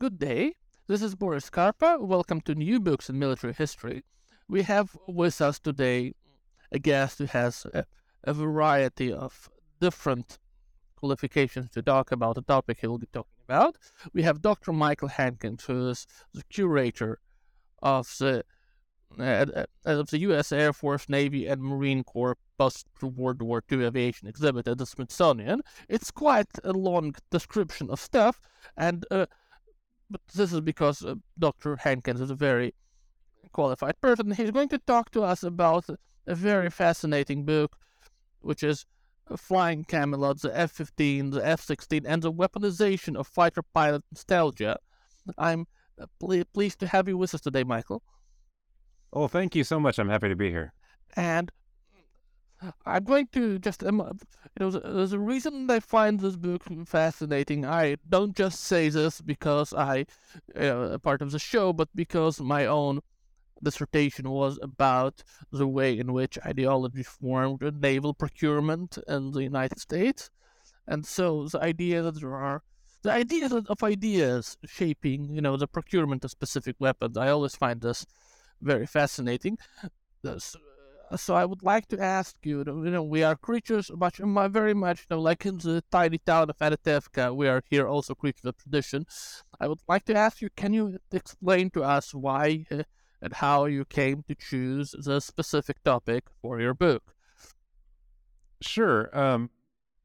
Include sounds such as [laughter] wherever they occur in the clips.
Good day. This is Boris Karpa. Welcome to New Books in Military History. We have with us today a guest who has a, a variety of different qualifications to talk about the topic he will be talking about. We have Dr. Michael Hankins, who is the curator of the uh, of the U.S. Air Force, Navy, and Marine Corps post World War II aviation exhibit at the Smithsonian. It's quite a long description of stuff, and uh, but this is because uh, Dr. Hankins is a very qualified person. He's going to talk to us about a very fascinating book, which is Flying Camelot, the F 15, the F 16, and the weaponization of fighter pilot nostalgia. I'm uh, pleased to have you with us today, Michael. Oh, thank you so much. I'm happy to be here. And I'm going to just, um, you know, there's a reason I find this book fascinating. I don't just say this because I, a part of the show, but because my own dissertation was about the way in which ideology formed naval procurement in the United States. And so the idea that there are the idea of ideas shaping, you know, the procurement of specific weapons, I always find this very fascinating. This, so I would like to ask you, you know, we are creatures much, very much, you know, like in the tiny town of Anatevka, we are here also creatures of tradition. I would like to ask you, can you explain to us why uh, and how you came to choose the specific topic for your book? Sure. Um,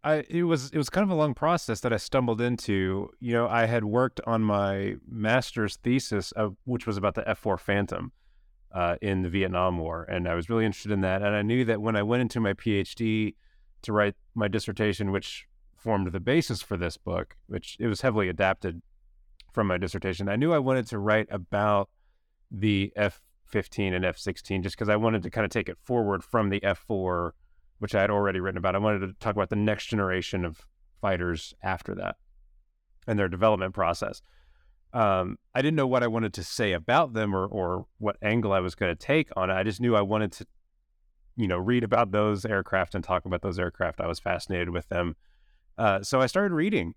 I it was it was kind of a long process that I stumbled into. You know, I had worked on my master's thesis, of, which was about the F4 Phantom uh, in the Vietnam War, and I was really interested in that. And I knew that when I went into my PhD to write my dissertation, which formed the basis for this book, which it was heavily adapted from my dissertation, I knew I wanted to write about the F-15 and F-16 just because I wanted to kind of take it forward from the F-4, which I had already written about. I wanted to talk about the next generation of fighters after that and their development process um, I didn't know what I wanted to say about them or or what angle I was going to take on it. I just knew I wanted to, you know, read about those aircraft and talk about those aircraft. I was fascinated with them, uh, so I started reading,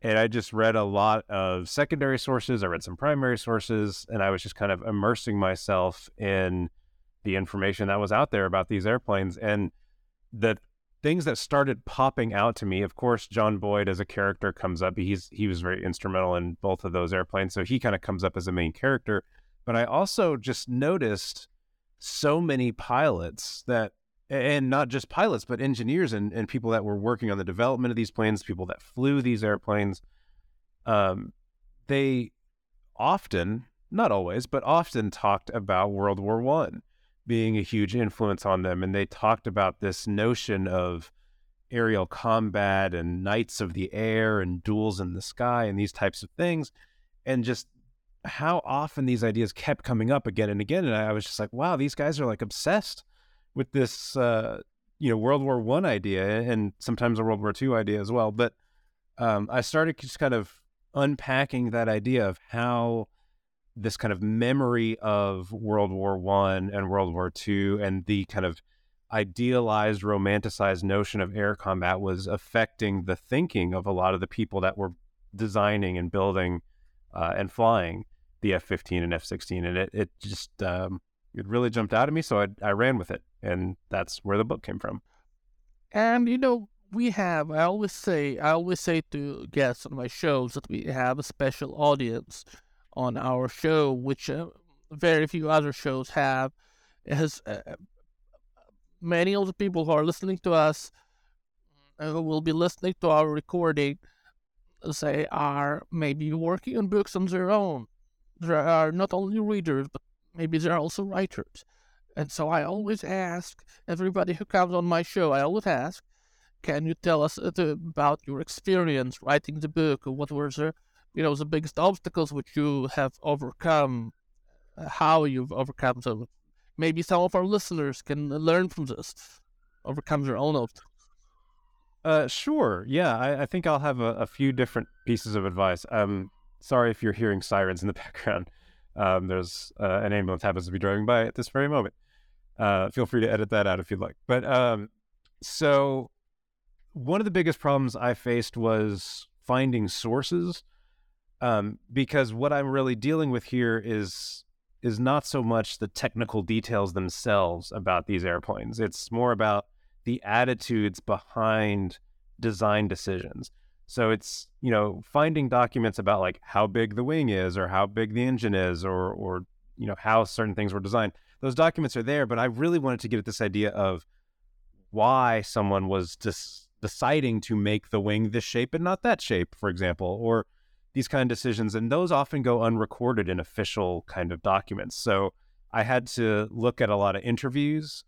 and I just read a lot of secondary sources. I read some primary sources, and I was just kind of immersing myself in the information that was out there about these airplanes and the things that started popping out to me. Of course, John Boyd as a character comes up. He's he was very instrumental in both of those airplanes, so he kind of comes up as a main character. But I also just noticed so many pilots that and not just pilots, but engineers and, and people that were working on the development of these planes, people that flew these airplanes. Um, they often, not always, but often talked about World War One being a huge influence on them. And they talked about this notion of aerial combat and knights of the air and duels in the sky and these types of things. And just how often these ideas kept coming up again and again. And I was just like, wow, these guys are like obsessed with this, uh, you know, World War One idea and sometimes a World War Two idea as well. But um, I started just kind of unpacking that idea of how this kind of memory of World War One and World War Two and the kind of idealized, romanticized notion of air combat was affecting the thinking of a lot of the people that were designing and building uh, and flying the F-15 and F-16, and it it just um, it really jumped out at me, so I, I ran with it, and that's where the book came from. And you know, we have I always say I always say to guests on my shows that we have a special audience on our show, which uh, very few other shows have. as uh, many of the people who are listening to us uh, who will be listening to our recording say are maybe working on books on their own. There are not only readers, but maybe they're also writers. And so I always ask everybody who comes on my show, I always ask, can you tell us uh, about your experience writing the book? What were the, you know, the biggest obstacles which you have overcome? Uh, how you've overcome them? Maybe some of our listeners can learn from this, overcome their own obstacles. Uh, sure. Yeah, I, I think I'll have a, a, few different pieces of advice. Um, sorry if you're hearing sirens in the [laughs] background. Um, there's uh, an ambulance happens to be driving by at this very moment. Uh, feel free to edit that out if you'd like. But um, so one of the biggest problems I faced was finding sources, um, because what I'm really dealing with here is is not so much the technical details themselves about these airplanes. It's more about the attitudes behind design decisions. So it's, you know, finding documents about like how big the wing is or how big the engine is or or you know how certain things were designed. Those documents are there, but I really wanted to get at this idea of why someone was just deciding to make the wing this shape and not that shape, for example, or these kind of decisions. And those often go unrecorded in official kind of documents. So I had to look at a lot of interviews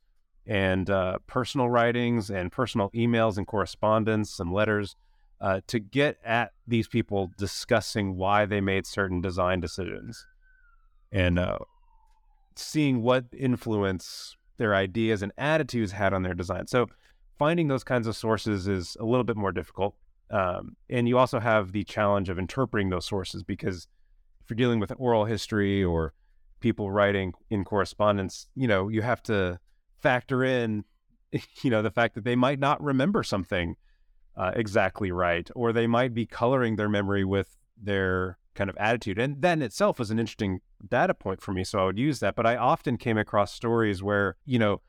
and uh, personal writings and personal emails and correspondence and letters uh, to get at these people discussing why they made certain design decisions and uh, seeing what influence their ideas and attitudes had on their design. So finding those kinds of sources is a little bit more difficult. Um, and you also have the challenge of interpreting those sources because if you're dealing with oral history or people writing in correspondence, you know, you have to factor in, [laughs] you know, the fact that they might not remember something uh, exactly right, or they might be coloring their memory with their kind of attitude. And that itself was an interesting data point for me. So I would use that. But I often came across stories where, you know,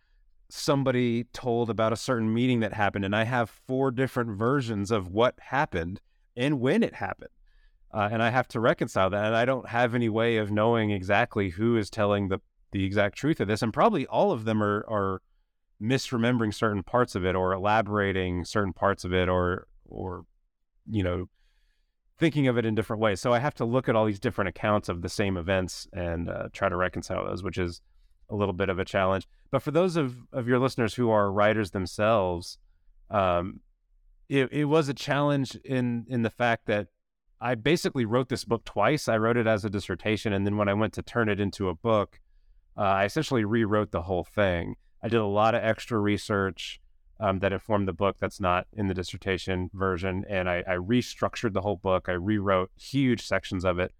somebody told about a certain meeting that happened, and I have four different versions of what happened and when it happened. Uh, and I have to reconcile that. And I don't have any way of knowing exactly who is telling the the exact truth of this, and probably all of them are are misremembering certain parts of it or elaborating certain parts of it or or you know thinking of it in different ways. So I have to look at all these different accounts of the same events and uh, try to reconcile those, which is a little bit of a challenge. But for those of, of your listeners who are writers themselves, um, it, it was a challenge in in the fact that I basically wrote this book twice. I wrote it as a dissertation, and then when I went to turn it into a book, uh, I essentially rewrote the whole thing. I did a lot of extra research um, that informed the book that's not in the dissertation version, and I, I restructured the whole book. I rewrote huge sections of it,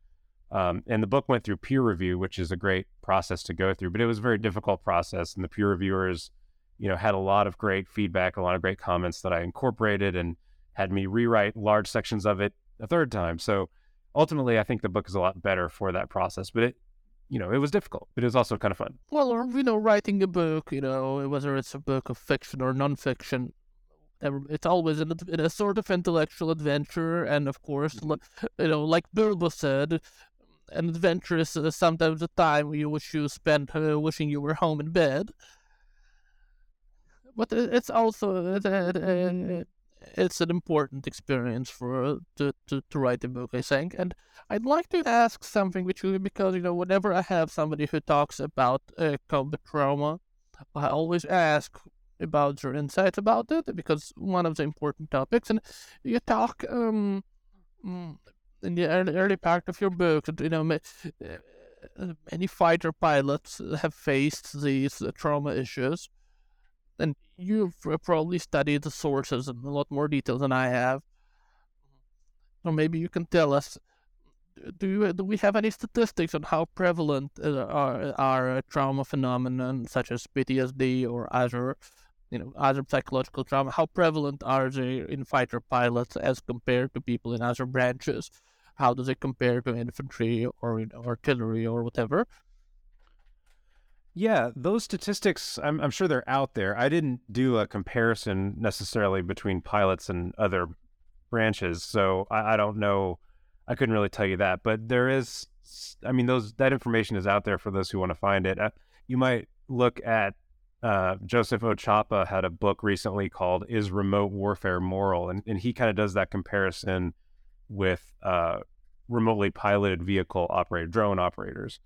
um, and the book went through peer review, which is a great process to go through. But it was a very difficult process, and the peer reviewers, you know, had a lot of great feedback, a lot of great comments that I incorporated, and had me rewrite large sections of it a third time. So ultimately, I think the book is a lot better for that process. But it you know, it was difficult, but it was also kind of fun. Well, you know, writing a book, you know, whether it's a book of fiction or nonfiction, it's always in a, in a sort of intellectual adventure. And of course, mm-hmm. you know, like Bilbo said, an adventurous uh, sometimes a time you wish you spent uh, wishing you were home in bed. But it's also it's an important experience for uh, to, to, to write a book, I think. And I'd like to ask something you because you know whenever I have somebody who talks about uh, combat trauma, I always ask about your insights about it because one of the important topics. And you talk um mm, in the early, early part of your book, you know. Uh, many fighter pilots have faced these uh, trauma issues, and you've probably studied the sources in a lot more detail than I have. So maybe you can tell us. Do you, do we have any statistics on how prevalent uh, are are trauma phenomena such as PTSD or other, you know, other psychological trauma? How prevalent are they in fighter pilots as compared to people in other branches? How do they compare to infantry or know, artillery or whatever? Yeah, those statistics, I'm, I'm sure they're out there. I didn't do a comparison necessarily between pilots and other branches, so I, I don't know. I couldn't really tell you that, but there is. I mean, those that information is out there for those who want to find it. Uh, you might look at uh, Joseph O. Chapa had a book recently called "Is Remote Warfare Moral?" and, and he kind of does that comparison with uh, remotely piloted vehicle operated drone operators,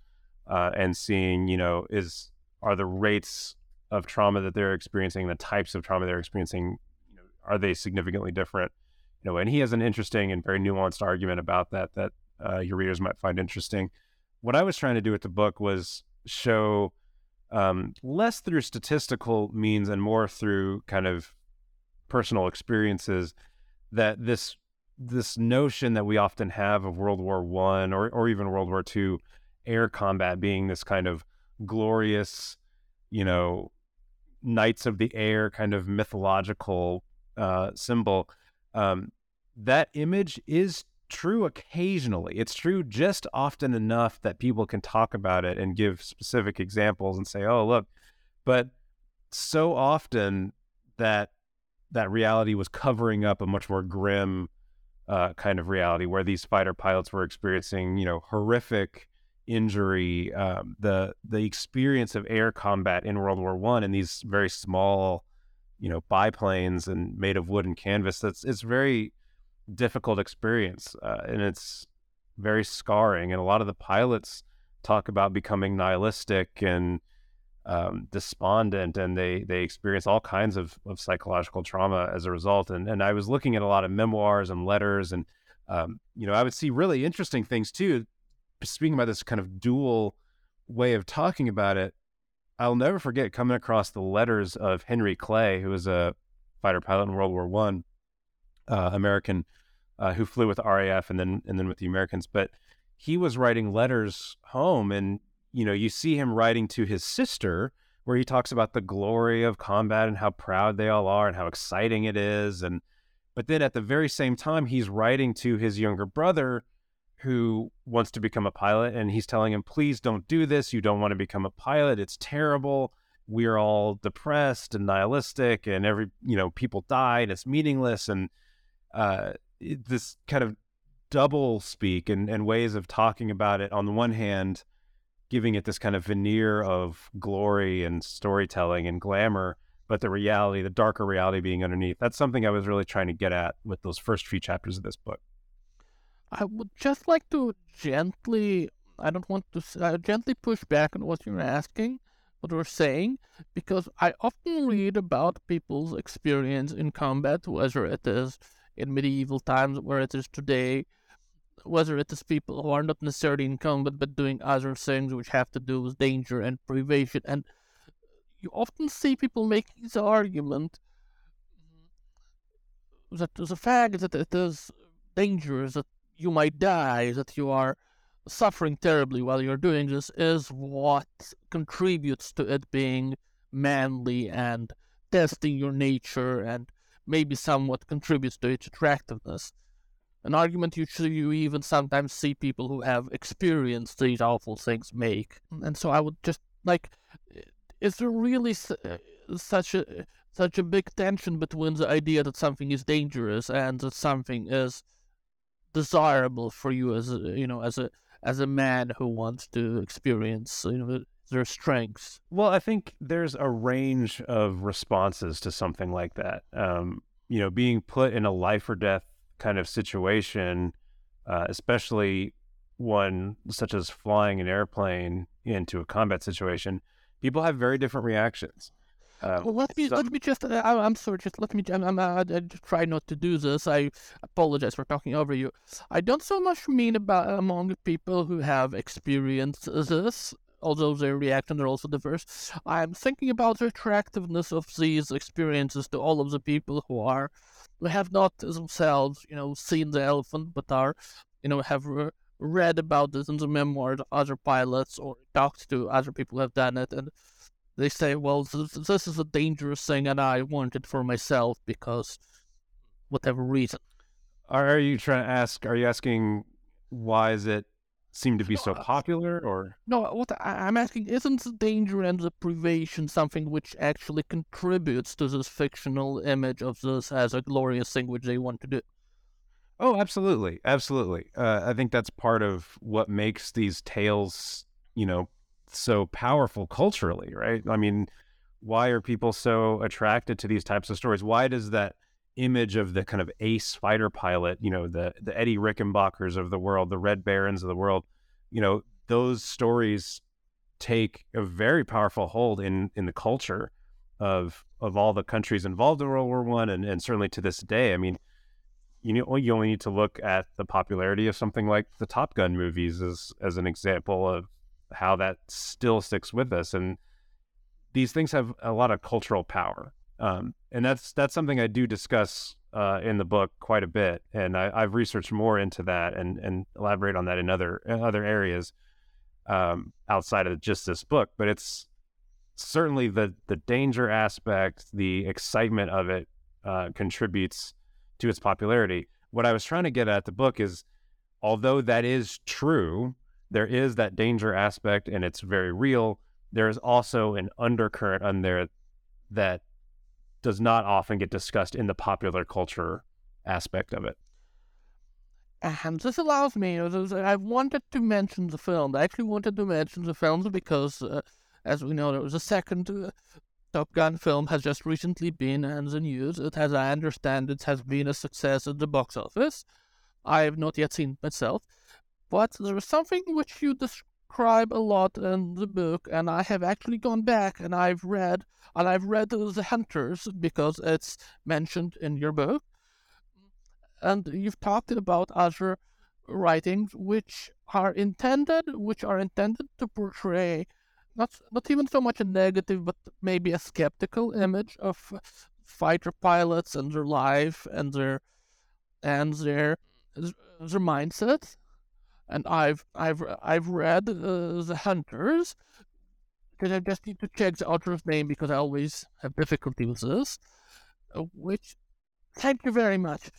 uh, and seeing you know is are the rates of trauma that they're experiencing, the types of trauma they're experiencing, you know, are they significantly different? You know, and he has an interesting and very nuanced argument about that that uh, your readers might find interesting. What I was trying to do with the book was show um, less through statistical means and more through kind of personal experiences that this this notion that we often have of World War One or or even World War Two air combat being this kind of glorious, you know, knights of the air kind of mythological uh, symbol. Um, that image is true occasionally. It's true just often enough that people can talk about it and give specific examples and say, "Oh, look," but so often that that reality was covering up a much more grim uh, kind of reality where these fighter pilots were experiencing, you know, horrific injury, um, the the experience of air combat in World War One in these very small, you know, biplanes and made of wood and canvas. That's it's very difficult experience, uh, and it's very scarring. And a lot of the pilots talk about becoming nihilistic and um, despondent, and they they experience all kinds of, of psychological trauma as a result. And and I was looking at a lot of memoirs and letters, and um, you know, I would see really interesting things too. Speaking about this kind of dual way of talking about it, I'll never forget coming across the letters of Henry Clay, who was a fighter pilot in World War One, uh, American, uh, who flew with RAF and then and then with the Americans. But he was writing letters home, and you know, you see him writing to his sister, where he talks about the glory of combat and how proud they all are and how exciting it is, and but then at the very same time, he's writing to his younger brother, who wants to become a pilot, and he's telling him, "Please don't do this. You don't want to become a pilot. It's terrible." We're all depressed and nihilistic, and every you know people died. It's meaningless, and uh, this kind of double speak and, and ways of talking about it. On the one hand giving it this kind of veneer of glory and storytelling and glamour but the reality the darker reality being underneath that's something i was really trying to get at with those first few chapters of this book. I would just like to gently i don't want to uh, gently push back on what you're asking what you're saying because i often read about people's experience in combat whether it is in medieval times where it is today, whether it is people who are not necessarily in combat but doing other things which have to do with danger and privation. And you often see people making the argument that the fact that it is dangerous, that you might die, that you are suffering terribly while you're doing this is what contributes to it being manly and testing your nature and maybe somewhat contributes to its attractiveness. An argument you, you even sometimes see people who have experienced these awful things make. And so I would just like, is there really uh, such a such a big tension between the idea that something is dangerous and that something is desirable for you as a, you know as a as a man who wants to experience you know their strengths? Well, I think there's a range of responses to something like that. Um, you know, being put in a life or death kind of situation, uh, especially one such as flying an airplane into a combat situation, people have very different reactions. Uh, well, let me let me just. Uh, I, am sorry. Just let me. I'm, I'm, I, I try not to do this. I apologize for talking over you. I don't so much mean about among people who have experienced this although they their reactions are also diverse. I'm thinking about the attractiveness of these experiences to all of the people who are who have not themselves, you know, seen the elephant, but are, you know, have re- read about this in the memoirs of other pilots or talked to other people who have done it, and they say, well, this, this is a dangerous thing, and I want it for myself because whatever reason. Are you trying to ask? Are you asking why is it seem to be so uh, popular or no what I, am asking isn't the danger and the privation something which actually contributes to this fictional image of this as a glorious thing which they want to do oh absolutely absolutely uh, i think that's part of what makes these tales you know so powerful culturally, right? I mean, why are people so attracted to these types of stories? Why does that image of the kind of ace fighter pilot, you know, the the Eddie Rickenbackers of the world, the Red Barons of the world, you know, those stories take a very powerful hold in in the culture of of all the countries involved in World War One, and, and certainly to this day. I mean, you know, you only need to look at the popularity of something like the Top Gun movies as as an example of how that still sticks with us. And these things have a lot of cultural power, um, and that's that's something I do discuss uh, in the book quite a bit. And I, have researched more into that and and elaborate on that in other in other areas um, outside of just this book. But it's certainly the the danger aspect, the excitement of it uh, contributes to its popularity. What I was trying to get at the book is, although that is true, there is that danger aspect, and it's very real. There is also an undercurrent on there that does not often get discussed in the popular culture aspect of it. And this allows me, I wanted to mention the film. I actually wanted to mention the films because uh, as we know, there was a second uh, Top Gun film has just recently been in the news. It has, I understand, it has been a success at the box office. I have not yet seen it myself, but there is something which you describe a lot in the book, and I have actually gone back and I've read, and I've read The Hunters because it's mentioned in your book, and you've talked about other writings which are intended, which are intended to portray not not even so much a negative, but maybe a skeptical image of fighter pilots and their life and their and their their mindset. And I've I've I've read uh, the Hunters because I just need to check the author's name because I always have difficulty with this. Uh, which, thank you very much.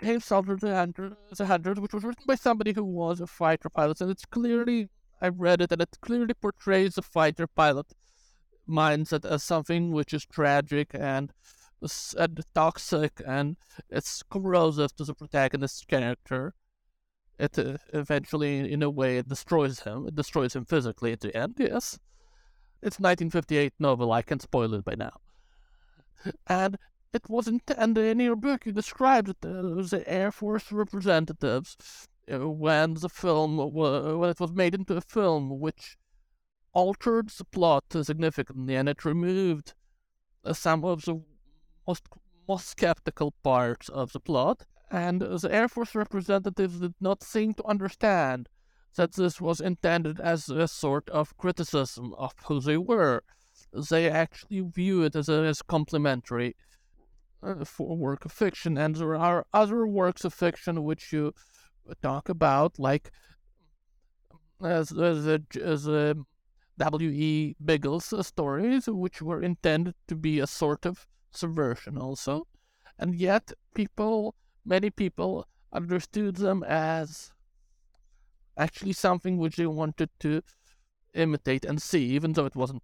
James Salter, the Hunters, the Hunters, which was written by somebody who was a fighter pilot, and it's clearly I've read it, and it clearly portrays the fighter pilot mindset as something which is tragic and, and toxic, and it's corrosive to the protagonist's character. It uh, eventually, in a way, it destroys him. It destroys him physically at the end. Yes, it's 1958 novel. I can spoil it by now. And it wasn't, and in your book you described it as the Air Force representatives uh, when the film when it was made into a film, which altered the plot significantly, and it removed uh, some of the most most skeptical parts of the plot. And the Air Force representatives did not seem to understand that this was intended as a sort of criticism of who they were. They actually view it as as complimentary uh, for work of fiction, and there are other works of fiction which you talk about, like as a, as a W.E. Biggles stories, which were intended to be a sort of subversion also, and yet people, many people, understood them as actually something which they wanted to imitate and see, even though it wasn't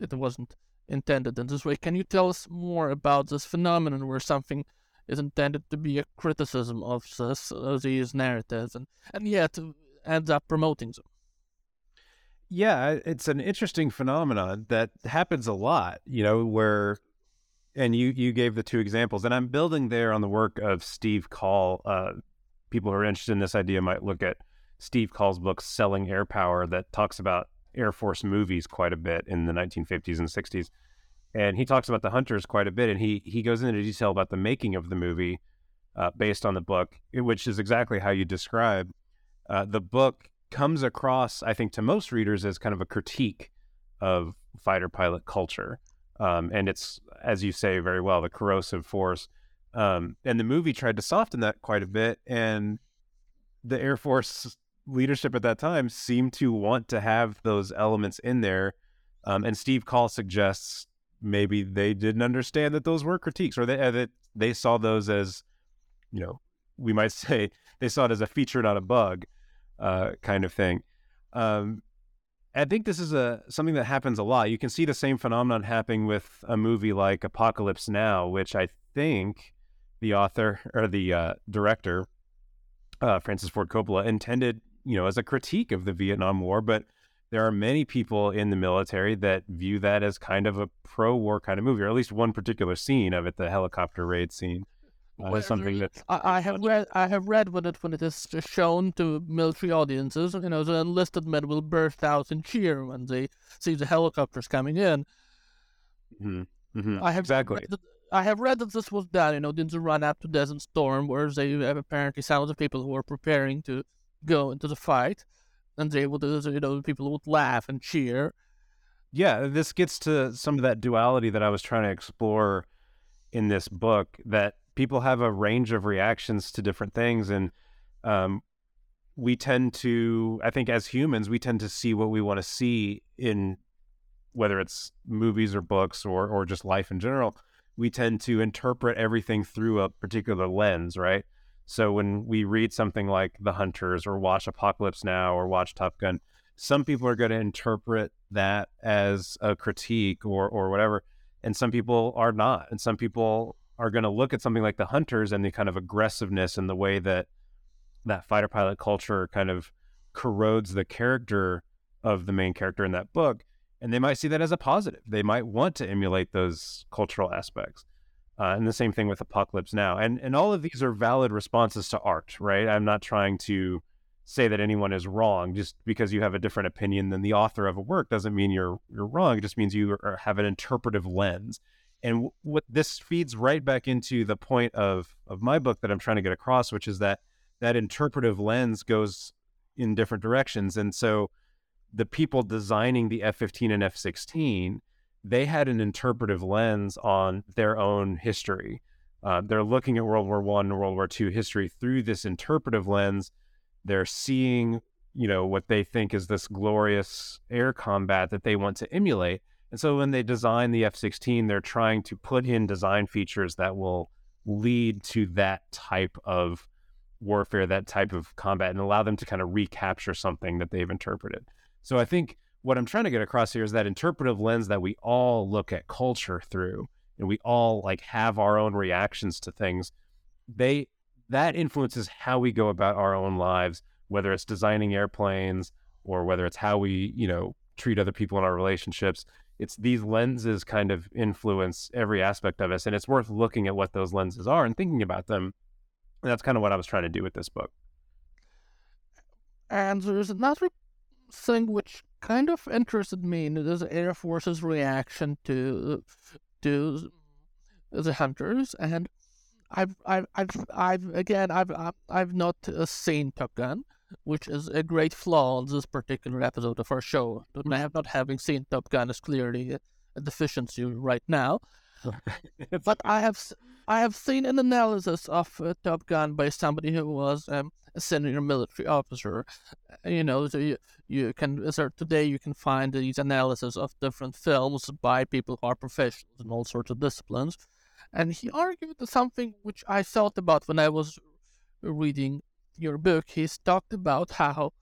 it wasn't intended in this way. Can you tell us more about this phenomenon where something is intended to be a criticism of this, uh, these narratives, and and yet ends up promoting them. Yeah, it's an interesting phenomenon that happens a lot. You know, where and you you gave the two examples, and I'm building there on the work of Steve Call. Uh, people who are interested in this idea might look at Steve Call's book "Selling Air Power" that talks about Air Force movies quite a bit in the 1950s and 60s and he talks about the hunters quite a bit and he he goes into detail about the making of the movie uh, based on the book which is exactly how you describe uh, the book comes across i think to most readers as kind of a critique of fighter pilot culture um, and it's as you say very well the corrosive force um, and the movie tried to soften that quite a bit and the air force leadership at that time seemed to want to have those elements in there um, and Steve Call suggests maybe they didn't understand that those were critiques or they, uh, that they saw those as, you know, we might [laughs] say they saw it as a feature, not a bug uh, kind of thing. Um, I think this is a something that happens a lot. You can see the same phenomenon happening with a movie like Apocalypse Now, which I think the author [laughs] or the uh, director, uh, Francis Ford Coppola, intended, you know, as a critique of the Vietnam War, but there are many people in the military that view that as kind of a pro-war kind of movie, or at least one particular scene of it, the helicopter raid scene. Well, something that I, I have read. I have read when it when it is shown to military audiences. You know, the enlisted men will burst out in cheer when they see the helicopters coming in. Mhm, mhm, I have exactly. read that- I have read that this was done. You know, in the run up to Desert Storm, where they have apparently some of the people who were preparing to go into the fight, and they would, uh, you know, people would laugh and cheer. Yeah, this gets to some of that duality that I was trying to explore in this book. That people have a range of reactions to different things, and um, we tend to, I think, as humans, we tend to see what we want to see in whether it's movies or books or or just life in general. We tend to interpret everything through a particular lens, right? So when we read something like The Hunters or watch Apocalypse Now or watch Top Gun, some people are going to interpret that as a critique or or whatever, and some people are not, and some people are going to look at something like The Hunters and the kind of aggressiveness and the way that that fighter pilot culture kind of corrodes the character of the main character in that book, and they might see that as a positive. They might want to emulate those cultural aspects. Uh, and the same thing with Apocalypse Now. And and all of these are valid responses to art, right? I'm not trying to say that anyone is wrong. Just because you have a different opinion than the author of a work doesn't mean you're you're wrong. It just means you are, have an interpretive lens. And what this feeds right back into the point of of my book that I'm trying to get across, which is that that interpretive lens goes in different directions. And so the people designing the F-15 and F-16 they had an interpretive lens on their own history. Uh, they're looking at World War One and World War Two history through this interpretive lens. They're seeing, you know, what they think is this glorious air combat that they want to emulate. And so when they design the F-16, they're trying to put in design features that will lead to that type of warfare, that type of combat, and allow them to kind of recapture something that they've interpreted. So I think what I'm trying to get across here is that interpretive lens that we all look at culture through and we all like have our own reactions to things. They that influences how we go about our own lives, whether it's designing airplanes or whether it's how we, you know, treat other people in our relationships. It's these lenses kind of influence every aspect of us. And it's worth looking at what those lenses are and thinking about them. And that's kind of what I was trying to do with this book. And there's another thing which kind of interested me in the Air Force's reaction to to the hunters, and I've I've I've, I've again I've I've, I've not uh, seen Top Gun, which is a great flaw in this particular episode of our show. But I have not having seen Top Gun is clearly a, deficiency right now. [laughs] but I have I have seen an analysis of uh, Top Gun by somebody who was um, a senior military officer. Uh, You know, so you, you can so today you can find these analyses of different films by people who are professionals in all sorts of disciplines, and he argued something which I thought about when I was reading your book. He's talked about how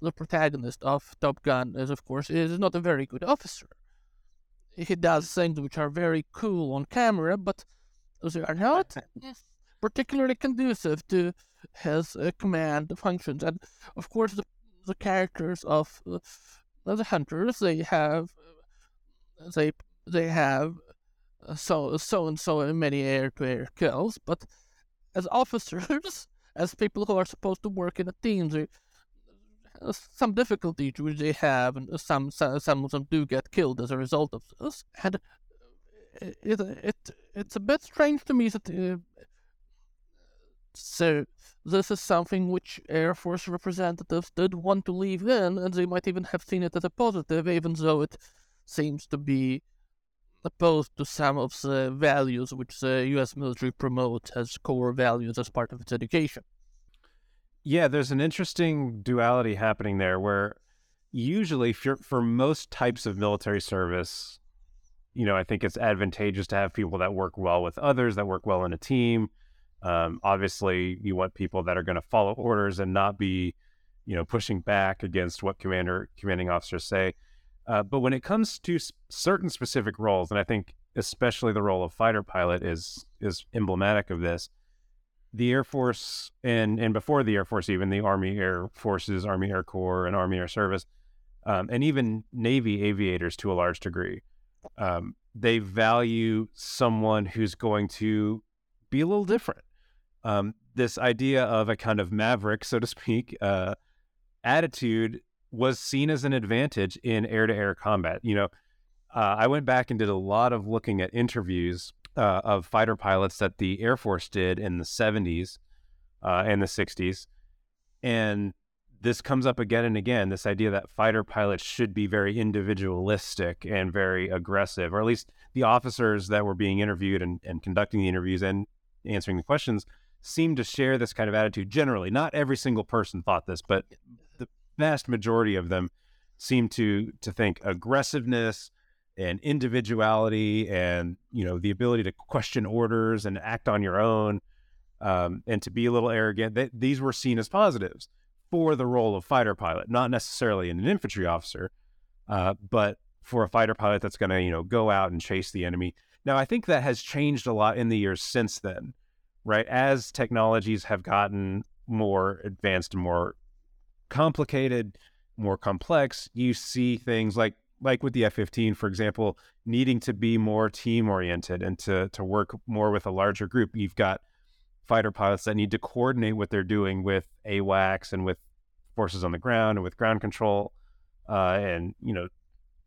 the protagonist of Top Gun is, of course, is not a very good officer he does things which are very cool on camera, but they are not [laughs] particularly conducive to his uh, command functions. And of course, the, the characters of uh, the hunters they have uh, they they have uh, so so and so many air to air kills, but as officers, as people who are supposed to work in a team, they uh, some difficulties which they have, and some some of them do get killed as a result of this. And uh, it it it's a bit strange to me that uh, so this is something which Air Force representatives did want to leave in, and they might even have seen it as a positive, even though it seems to be opposed to some of the values which the U.S. military promotes as core values as part of its education. Yeah, there's an interesting duality happening there where usually for, for most types of military service, you know, I think it's advantageous to have people that work well with others, that work well in a team. Um, obviously, you want people that are going to follow orders and not be, you know, pushing back against what commander commanding officers say. Uh, but when it comes to certain specific roles, and I think especially the role of fighter pilot is is emblematic of this, the Air Force and and before the Air Force, even the Army Air Forces, Army Air Corps, and Army Air Service, um, and even Navy aviators to a large degree. Um, they value someone who's going to be a little different. Um, this idea of a kind of maverick, so to speak, uh, attitude was seen as an advantage in air to air combat. You know, uh, I went back and did a lot of looking at interviews uh, of fighter pilots that the Air Force did in the 70s uh, and the 60s. And this comes up again and again this idea that fighter pilots should be very individualistic and very aggressive, or at least the officers that were being interviewed and, and conducting the interviews and answering the questions seemed to share this kind of attitude generally. Not every single person thought this, but vast majority of them seem to to think aggressiveness and individuality and you know the ability to question orders and act on your own um, and to be a little arrogant. They, these were seen as positives for the role of fighter pilot, not necessarily in an infantry officer, uh, but for a fighter pilot that's going to you know go out and chase the enemy. Now I think that has changed a lot in the years since then, right? As technologies have gotten more advanced and more complicated, more complex, you see things like like with the F-15, for example, needing to be more team oriented and to to work more with a larger group. You've got fighter pilots that need to coordinate what they're doing with AWACS and with forces on the ground and with ground control. Uh, and, you know,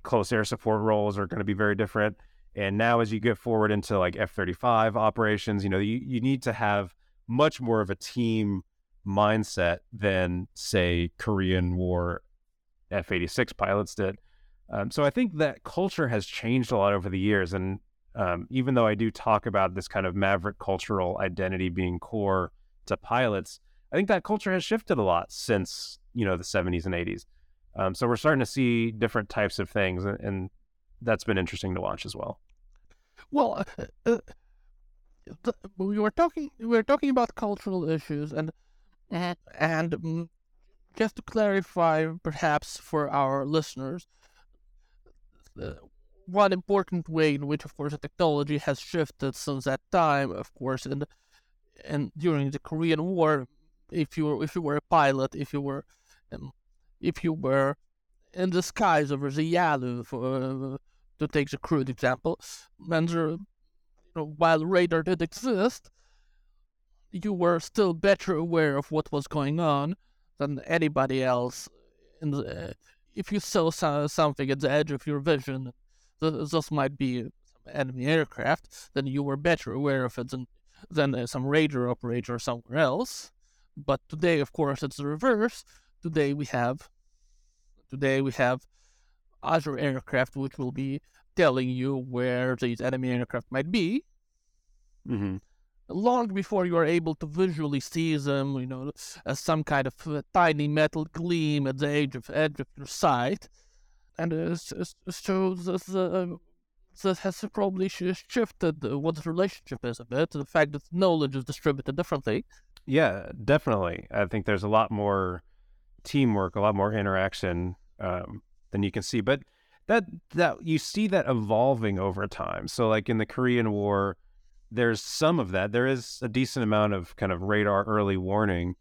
close air support roles are going to be very different. And now, as you get forward into like F 35 operations, you know, you, you need to have much more of a team mindset than, say, Korean War F 86 pilots did. Um, so I think that culture has changed a lot over the years. And um, even though I do talk about this kind of maverick cultural identity being core to pilots, I think that culture has shifted a lot since you know the 70s and 80s. Um, so we're starting to see different types of things, and, and that's been interesting to watch as well. Well, uh, uh, we were talking we were talking about cultural issues, and and um, just to clarify, perhaps for our listeners, uh, one important way in which, of course, the technology has shifted since that time, of course, and and during the Korean War, if you were if you were a pilot, if you were um, if you were in the skies over the Yalu, for, uh, to take the crude example, and the, you know, while radar did exist, you were still better aware of what was going on than anybody else. In the, uh, if you saw something at the edge of your vision, this might be enemy aircraft, then you were better aware of it than, than uh, some radar operator somewhere else. But today, of course, it's the reverse. Today we have today we have other aircraft which will be telling you where these enemy aircraft might be. Mm-hmm. Long before you are able to visually see them, you know, as some kind of uh, tiny metal gleam at the edge of edge of your sight, and uh, so the, that has probably shifted what the relationship is a bit. The fact that knowledge is distributed differently. Yeah, definitely. I think there's a lot more teamwork, a lot more interaction um, than you can see. But that that you see that evolving over time. So, like in the Korean War, there's some of that. There is a decent amount of kind of radar early warning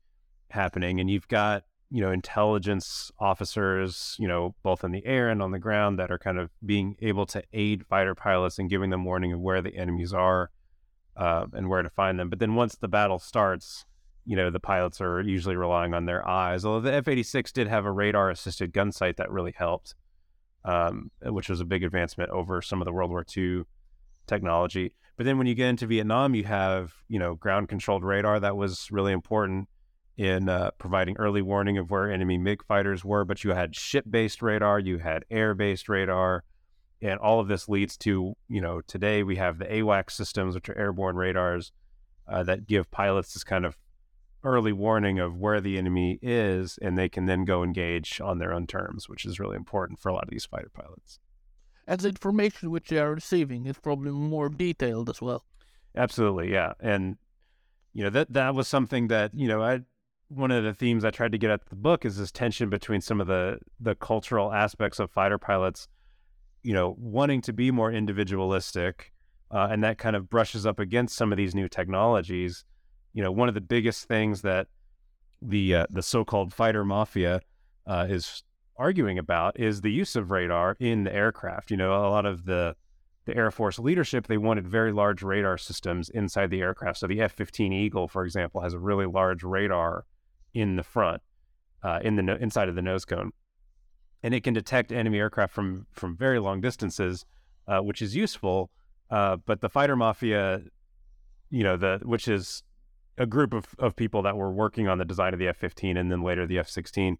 happening, and you've got you know intelligence officers you know both in the air and on the ground that are kind of being able to aid fighter pilots and giving them warning of where the enemies are uh, and where to find them but then once the battle starts you know the pilots are usually relying on their eyes although the f-86 did have a radar assisted gun sight that really helped um, which was a big advancement over some of the world war ii technology but then when you get into vietnam you have you know ground controlled radar that was really important in uh, providing early warning of where enemy MiG fighters were, but you had ship-based radar, you had air-based radar, and all of this leads to, you know, today we have the AWACS systems, which are airborne radars uh, that give pilots this kind of early warning of where the enemy is, and they can then go engage on their own terms, which is really important for a lot of these fighter pilots. The information which they are receiving is probably more detailed as well. Absolutely, yeah, and you know that that was something that you know I one of the themes I tried to get at the book is this tension between some of the the cultural aspects of fighter pilots, you know, wanting to be more individualistic, uh, and that kind of brushes up against some of these new technologies. You know, one of the biggest things that the uh, the so-called fighter mafia uh, is arguing about is the use of radar in the aircraft. You know, a lot of the the Air Force leadership they wanted very large radar systems inside the aircraft. So the F-15 Eagle, for example, has a really large radar in the front, uh, in the no- inside of the nose cone, and it can detect enemy aircraft from from very long distances, uh, which is useful. Uh, but the fighter mafia, you know, the which is a group of, of people that were working on the design of the F-15 and then later the F-16,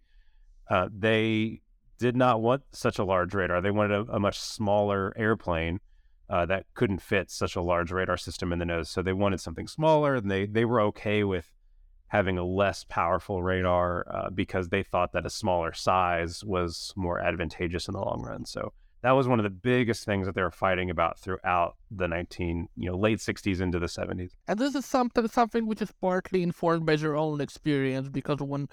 uh, they did not want such a large radar. They wanted a, a much smaller airplane uh, that couldn't fit such a large radar system in the nose. So they wanted something smaller, and they they were okay with having a less powerful radar uh, because they thought that a smaller size was more advantageous in the long run. So that was one of the biggest things that they were fighting about throughout the 19 you know late 60s into the 70s and this is something something which is partly informed by your own experience because when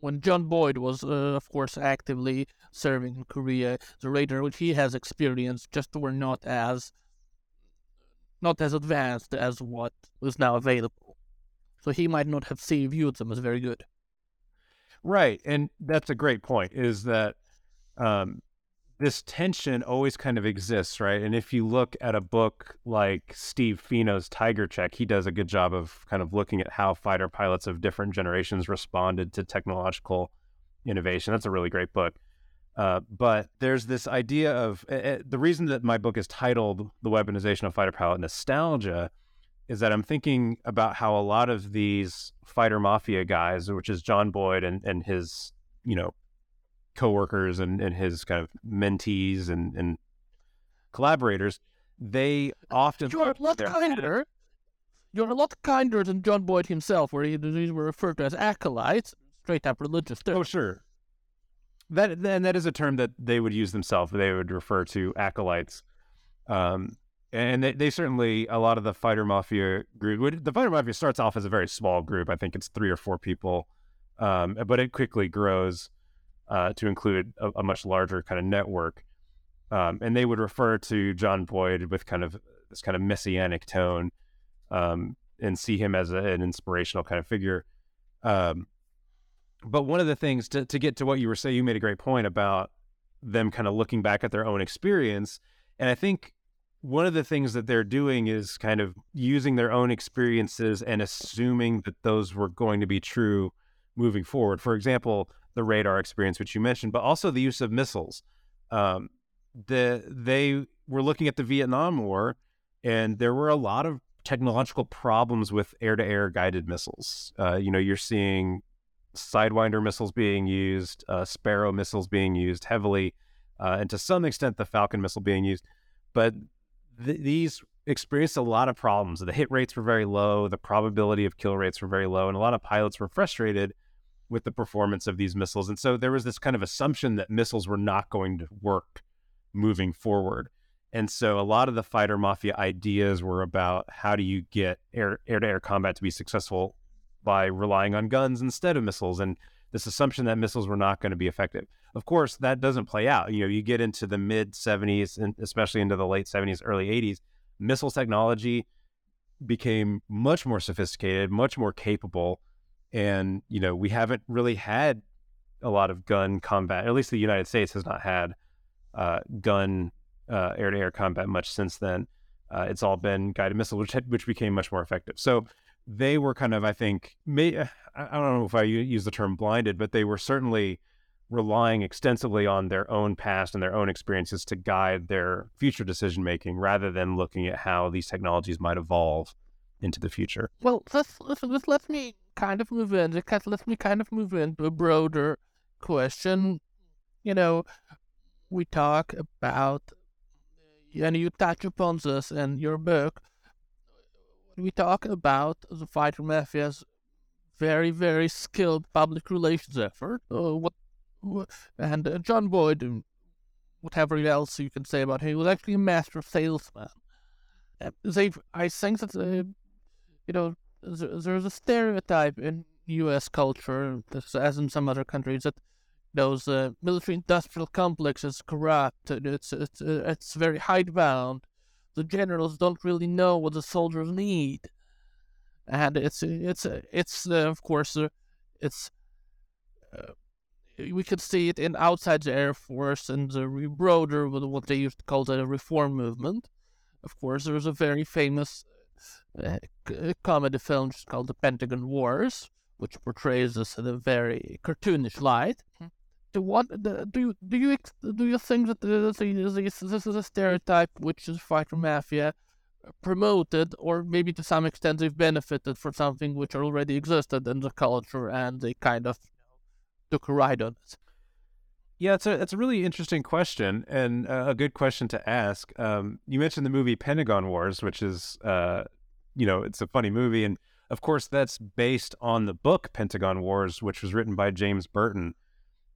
when John Boyd was, uh, of course, actively serving in Korea, the radar which he has experienced just were not as not as advanced as what is now available. So he might not have seen viewed them as very good. Right, and that's a great point. Is that um, this tension always kind of exists, right? And if you look at a book like Steve Fino's Tiger Check, he does a good job of kind of looking at how fighter pilots of different generations responded to technological innovation. That's a really great book. Uh, but there's this idea of uh, the reason that my book is titled The Weaponization of Fighter Pilot Nostalgia is that I'm thinking about how a lot of these fighter mafia guys, which is John Boyd and, and his, you know, coworkers and, and his kind of mentees and, and collaborators, they often you're a lot kinder. You're a lot kinder than John Boyd himself, where he, these were referred to as acolytes, straight up religious term. Oh, sure. That and that is a term that they would use themselves. They would refer to acolytes, um, and they, they certainly a lot of the fighter mafia group. The fighter mafia starts off as a very small group. I think it's three or four people, um, but it quickly grows uh, to include a, a, much larger kind of network. Um, and they would refer to John Boyd with kind of this kind of messianic tone um, and see him as a, an inspirational kind of figure. Um, but one of the things to, to get to what you were saying, you made a great point about them kind of looking back at their own experience. And I think one of the things that they're doing is kind of using their own experiences and assuming that those were going to be true moving forward. For example, the radar experience, which you mentioned, but also the use of missiles. Um, the they were looking at the Vietnam War, and there were a lot of technological problems with air-to-air guided missiles. Uh, you know, you're seeing Sidewinder missiles being used, uh, Sparrow missiles being used heavily, uh, and to some extent the Falcon missile being used. But th- these experienced a lot of problems. The hit rates were very low, the probability of kill rates were very low, and a lot of pilots were frustrated with the performance of these missiles. And so there was this kind of assumption that missiles were not going to work moving forward. And so a lot of the fighter mafia ideas were about how do you get air to air combat to be successful by relying on guns instead of missiles and this assumption that missiles were not going to be effective. Of course, that doesn't play out. You know, you get into the mid 70s and especially into the late 70s, early 80s, missile technology became much more sophisticated, much more capable and you know we haven't really had a lot of gun combat. At least the United States has not had uh, gun uh, air-to-air combat much since then. Uh, it's all been guided missiles, which had, which became much more effective. So they were kind of, I think, may, I don't know if I use the term blinded, but they were certainly relying extensively on their own past and their own experiences to guide their future decision making, rather than looking at how these technologies might evolve into the future. Well, let's, let's, let's let me kind of move in. It lets me kind of move into a broader question. You know, we talk about, and you touch upon this in your book. We talk about the fight fighter mafia's very, very skilled public relations effort. Uh, what, what, and uh, John Boyd, and whatever else you can say about him, was actually a master salesman. Uh, they, I think that, uh, you know, there's a stereotype in U.S. culture, as in some other countries, that those uh, military-industrial complex is corrupt. It's it's uh, it's very hidebound. The generals don't really know what the soldiers need, and it's it's it's uh, of course uh, it's we could see it in outside the Air Force and the broader what they used to call the reform movement. Of course, there's a very famous uh, comedy film called The Pentagon Wars, which portrays this in a very cartoonish light. Mm-hmm. What do you do you do you think that this is a stereotype which is fighter mafia promoted, or maybe to some extent they've benefited from something which already existed in the culture and they kind of took a ride on it? Yeah, it's a it's a really interesting question and a good question to ask. Um, you mentioned the movie Pentagon Wars, which is uh, you know it's a funny movie, and of course that's based on the book Pentagon Wars, which was written by James Burton.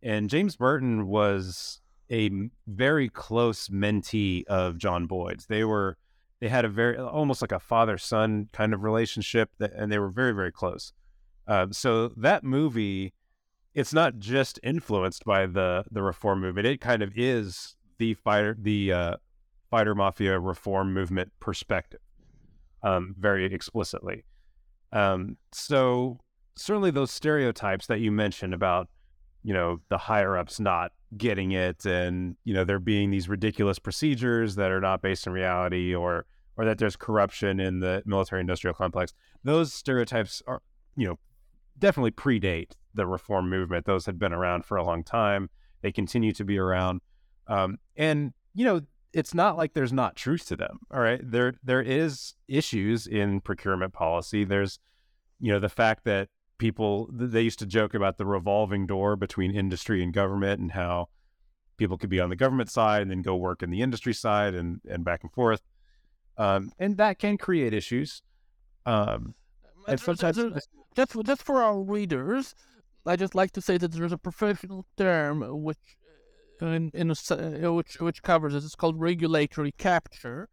And James Burton was a very close mentee of John Boyd's. They were they had a very almost like a father son kind of relationship, that, and they were very very close. Uh, so that movie it's not just influenced by the the reform movement. It kind of is the fighter the uh, fighter mafia reform movement perspective, um, very explicitly. Um, so certainly those stereotypes that you mentioned about you know the higher ups not getting it and you know there being these ridiculous procedures that are not based in reality or or that there's corruption in the military industrial complex those stereotypes are you know definitely predate the reform movement. Those had been around for a long time. They continue to be around. Um, and, you know, it's not like there's not truth to them. All right. There there is issues in procurement policy. There's, you know, the fact that people they used to joke about the revolving door between industry and government and how people could be on the government side and then go work in the industry side and and back and forth. Um, and that can create issues. Um, and sometimes just just for our readers, I just like to say that there's a professional term which uh, in, in a, uh, which which covers it. It's called regulatory capture,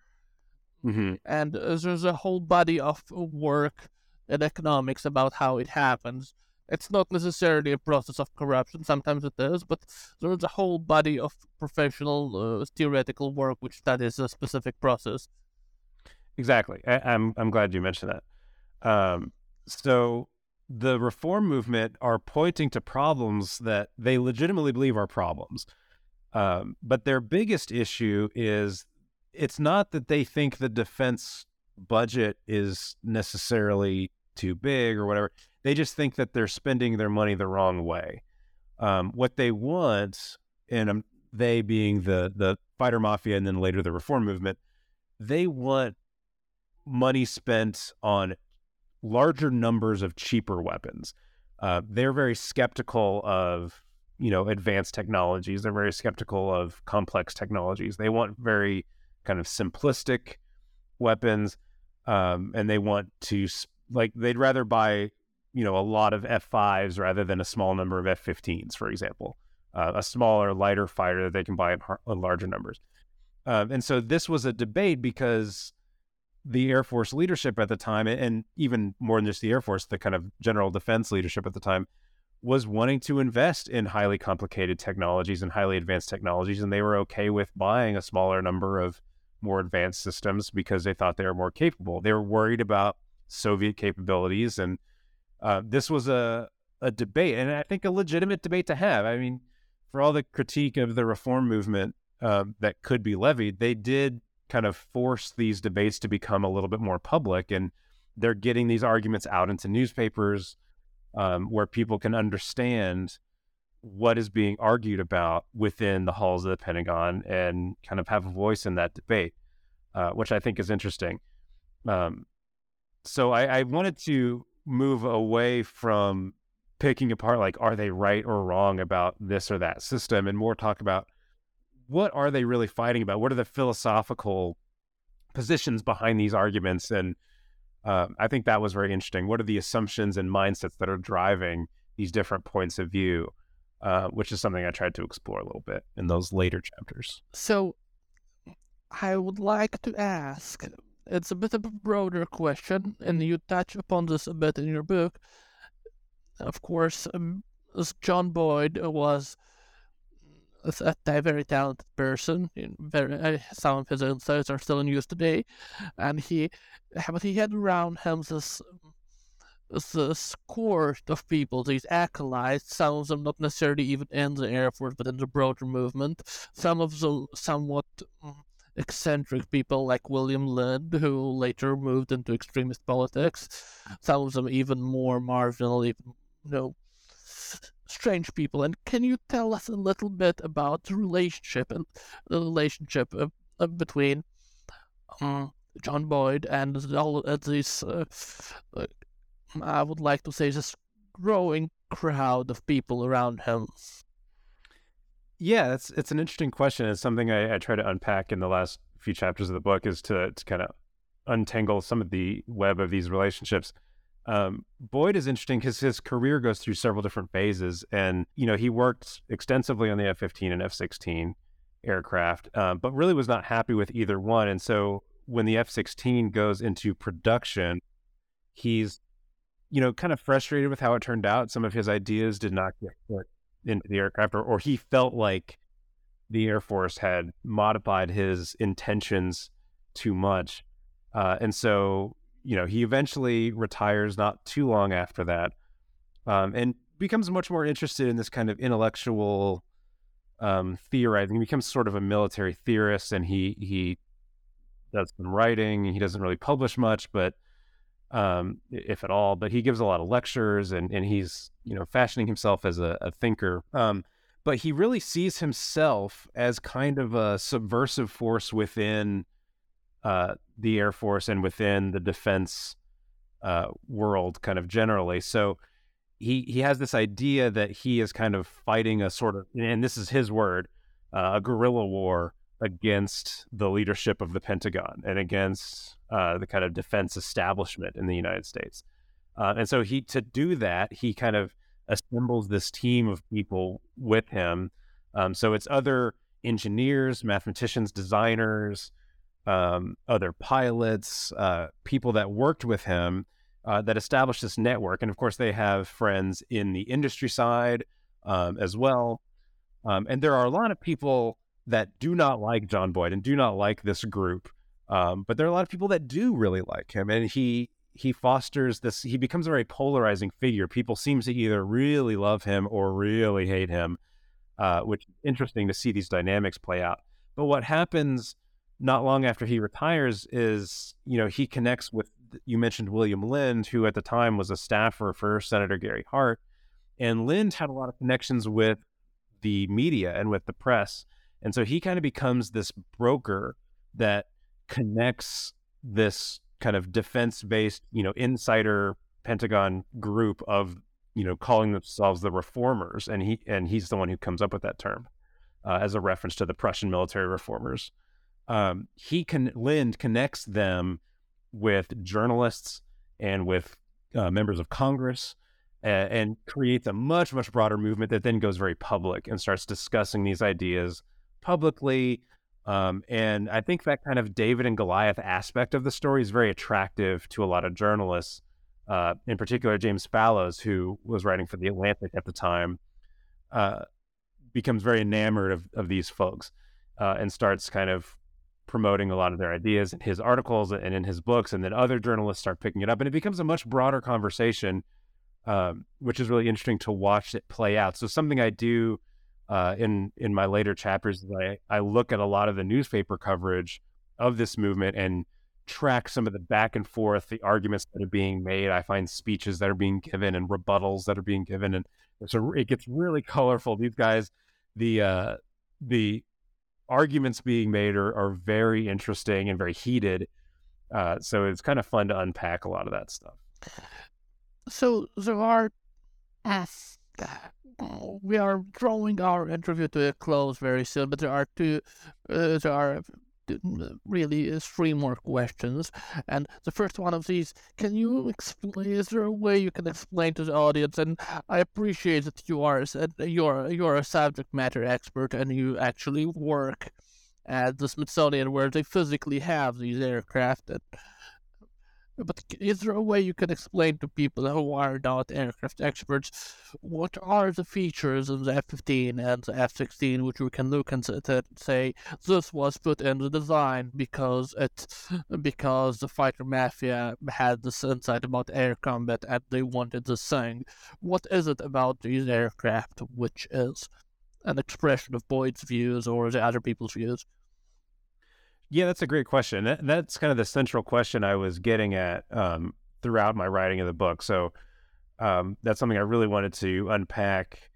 mm-hmm. and uh, there's a whole body of work in economics about how it happens. It's not necessarily a process of corruption. Sometimes it is, but there's a whole body of professional uh, theoretical work which studies a specific process. Exactly. I, am I'm, I'm glad you mentioned that. Um, so the reform movement are pointing to problems that they legitimately believe are problems. Um, but their biggest issue is it's not that they think the defense budget is necessarily too big or whatever. They just think that they're spending their money the wrong way. Um, what they want, and um, they being the the fighter mafia and then later the reform movement, they want money spent on larger numbers of cheaper weapons. Uh, they're very skeptical of you know advanced technologies. They're very skeptical of complex technologies. They want very kind of simplistic weapons, um, and they want to like they'd rather buy you know a lot of F5s rather than a small number of F15s, for example. Uh, a smaller, lighter fighter that they can buy in, har- in larger numbers. Um, and so this was a debate because the Air Force leadership at the time, and even more than just the Air Force, the kind of general defense leadership at the time, was wanting to invest in highly complicated technologies and highly advanced technologies. And they were okay with buying a smaller number of more advanced systems because they thought they were more capable. They were worried about Soviet capabilities. And uh, this was a, a debate, and I think a legitimate debate to have. I mean, for all the critique of the reform movement um, that could be levied, they did kind of force these debates to become a little bit more public and they're getting these arguments out into newspapers um, where people can understand what is being argued about within the halls of the Pentagon and kind of have a voice in that debate, uh, which I think is interesting. Um, so I, I wanted to move away from picking apart like are they right or wrong about this or that system and more talk about what are they really fighting about? What are the philosophical positions behind these arguments? And uh, I think that was very interesting. What are the assumptions and mindsets that are driving these different points of view? Uh, which is something I tried to explore a little bit in those later chapters. So, I would like to ask it's a bit of a broader question, and you touch upon this a bit in your book. Of course, um, John Boyd was a very talented person. Very, uh, some of his insights are still in use today, and he, but he had around him this this court of people, these acolytes, some of them not necessarily even in the Air Force, but in the broader movement, some of them somewhat mm, eccentric people like William Lind, who later moved into extremist politics, some of them even more marginal, even, you know, strange people. And can you tell us a little bit about the relationship and the relationship uh, uh, between um, John Boyd and all of these, uh, uh, I would like to say, this growing crowd of people around him? Yeah, that's it's an interesting question. It's something I, I try to unpack in the last few chapters of the book is to to kind of untangle some of the web of these relationships. Um, Boyd is interesting because his career goes through several different phases, and you know he worked extensively on the F-15 and F-16 aircraft, um, but really was not happy with either one. And so when the F-16 goes into production, he's you know kind of frustrated with how it turned out. Some of his ideas did not get put into the aircraft, or, or he felt like the Air Force had modified his intentions too much. Uh, and so you know, he eventually retires not too long after that, um, and becomes much more interested in this kind of intellectual um, theorizing. He becomes sort of a military theorist, and he he does some writing. He doesn't really publish much, but um, if at all, but he gives a lot of lectures, and and he's you know fashioning himself as a, a thinker. Um, but he really sees himself as kind of a subversive force within uh, the Air Force and within the defense uh, world, kind of generally. So he he has this idea that he is kind of fighting a sort of, and this is his word, uh, a guerrilla war against the leadership of the Pentagon and against uh, the kind of defense establishment in the United States. Uh, and so he to do that, he kind of assembles this team of people with him. Um, so it's other engineers, mathematicians, designers, um, other pilots, uh, people that worked with him uh, that established this network. And of course, they have friends in the industry side um, as well. Um, and there are a lot of people that do not like John Boyd and do not like this group. Um, but there are a lot of people that do really like him. And he he fosters this, he becomes a very polarizing figure. People seem to either really love him or really hate him, uh, which is interesting to see these dynamics play out. But what happens not long after he retires is you know he connects with you mentioned William Lind who at the time was a staffer for Senator Gary Hart and Lind had a lot of connections with the media and with the press and so he kind of becomes this broker that connects this kind of defense based you know insider Pentagon group of you know calling themselves the reformers and he and he's the one who comes up with that term uh, as a reference to the Prussian military reformers um, he can Lind connects them with journalists and with uh, members of Congress and, and creates a much much broader movement that then goes very public and starts discussing these ideas publicly. Um, and I think that kind of David and Goliath aspect of the story is very attractive to a lot of journalists, uh, in particular James Fallows, who was writing for the Atlantic at the time, uh, becomes very enamored of, of these folks uh, and starts kind of promoting a lot of their ideas in his articles and in his books, and then other journalists start picking it up, and it becomes a much broader conversation, um, which is really interesting to watch it play out. So something I do uh, in in my later chapters is I I look at a lot of the newspaper coverage of this movement and track some of the back and forth, the arguments that are being made. I find speeches that are being given and rebuttals that are being given, and so it gets really colorful. These guys, the uh, the arguments being made are, are very interesting and very heated. Uh, so it's kind of fun to unpack a lot of that stuff. So there are, as we are drawing our interview to a close very soon, but there are two, uh, there are Mm, uh, really is three more questions. And the first one of these, can you explain? Is there a way you can explain to the audience? And I appreciate that you are you're you're a subject matter expert and you actually work at the Smithsonian where they physically have these aircraft. And But is there a way you can explain to people who are not aircraft experts what are the features of the F-15 and the F-16 which we can look and say this was put in the design because it because the fighter mafia had this insight about air combat and they wanted this thing. What is it about these aircraft which is an expression of Boyd's views or the other people's views? Yeah, that's a great question. That, that's kind of the central question I was getting at um, throughout my writing of the book. So um, that's something I really wanted to unpack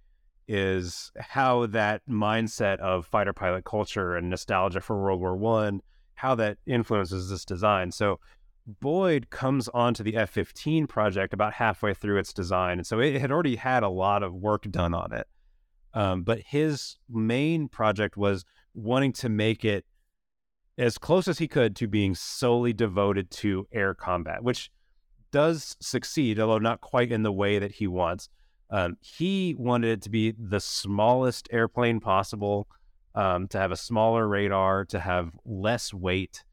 is how that mindset of fighter pilot culture and nostalgia for World War One, how that influences this design. So Boyd comes onto the F-15 project about halfway through its design, and so it had already had a lot of work done on it. Um, but his main project was wanting to make it as close as he could to being solely devoted to air combat, which does succeed, although not quite in the way that he wants. Um, he wanted it to be the smallest airplane possible, um, to have a smaller radar, to have less weight,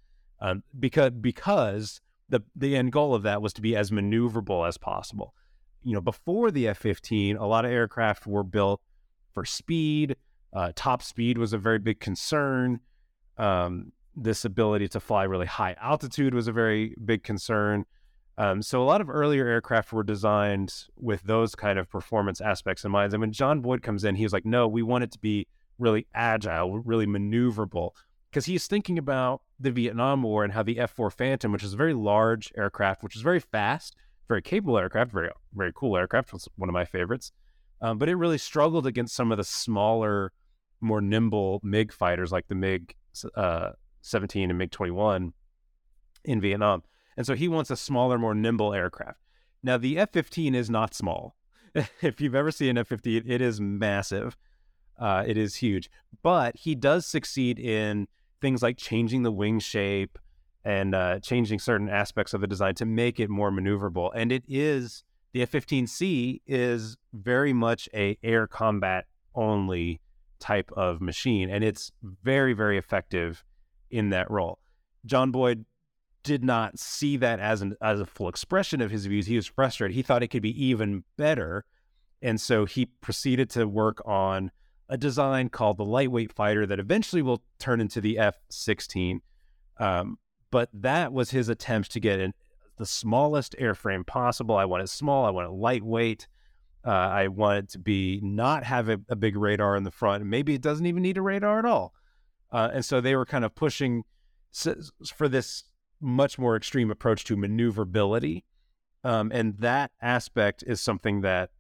um, because because the the end goal of that was to be as maneuverable as possible. You know, before the F-15, a lot of aircraft were built for speed. Uh, top speed was a very big concern. Um, this ability to fly really high altitude was a very big concern. Um, so a lot of earlier aircraft were designed with those kind of performance aspects in mind. And when John Boyd comes in, he was like, "No, we want it to be really agile, really maneuverable," because he's thinking about the Vietnam War and how the F-4 Phantom, which is a very large aircraft, which is very fast, very capable aircraft, very very cool aircraft, was one of my favorites, um, but it really struggled against some of the smaller, more nimble MiG fighters like the MiG uh, 17 and MiG 21 in Vietnam. And so he wants a smaller, more nimble aircraft. Now, the F 15 is not small. [laughs] if you've ever seen an F 15, it is massive. Uh, it is huge. But he does succeed in things like changing the wing shape and uh, changing certain aspects of the design to make it more maneuverable. And it is the F 15C is very much a air combat only type of machine, and it's very, very effective in that role. John Boyd did not see that as an as a full expression of his views. He was frustrated. He thought it could be even better, and so he proceeded to work on a design called the lightweight fighter that eventually will turn into the F-16. Um, but that was his attempt to get in the smallest airframe possible. I want it small. I want it lightweight. Uh, I want it to be not have a, a big radar in the front. Maybe it doesn't even need a radar at all. Uh, and so they were kind of pushing for this much more extreme approach to maneuverability. Um, and that aspect is something that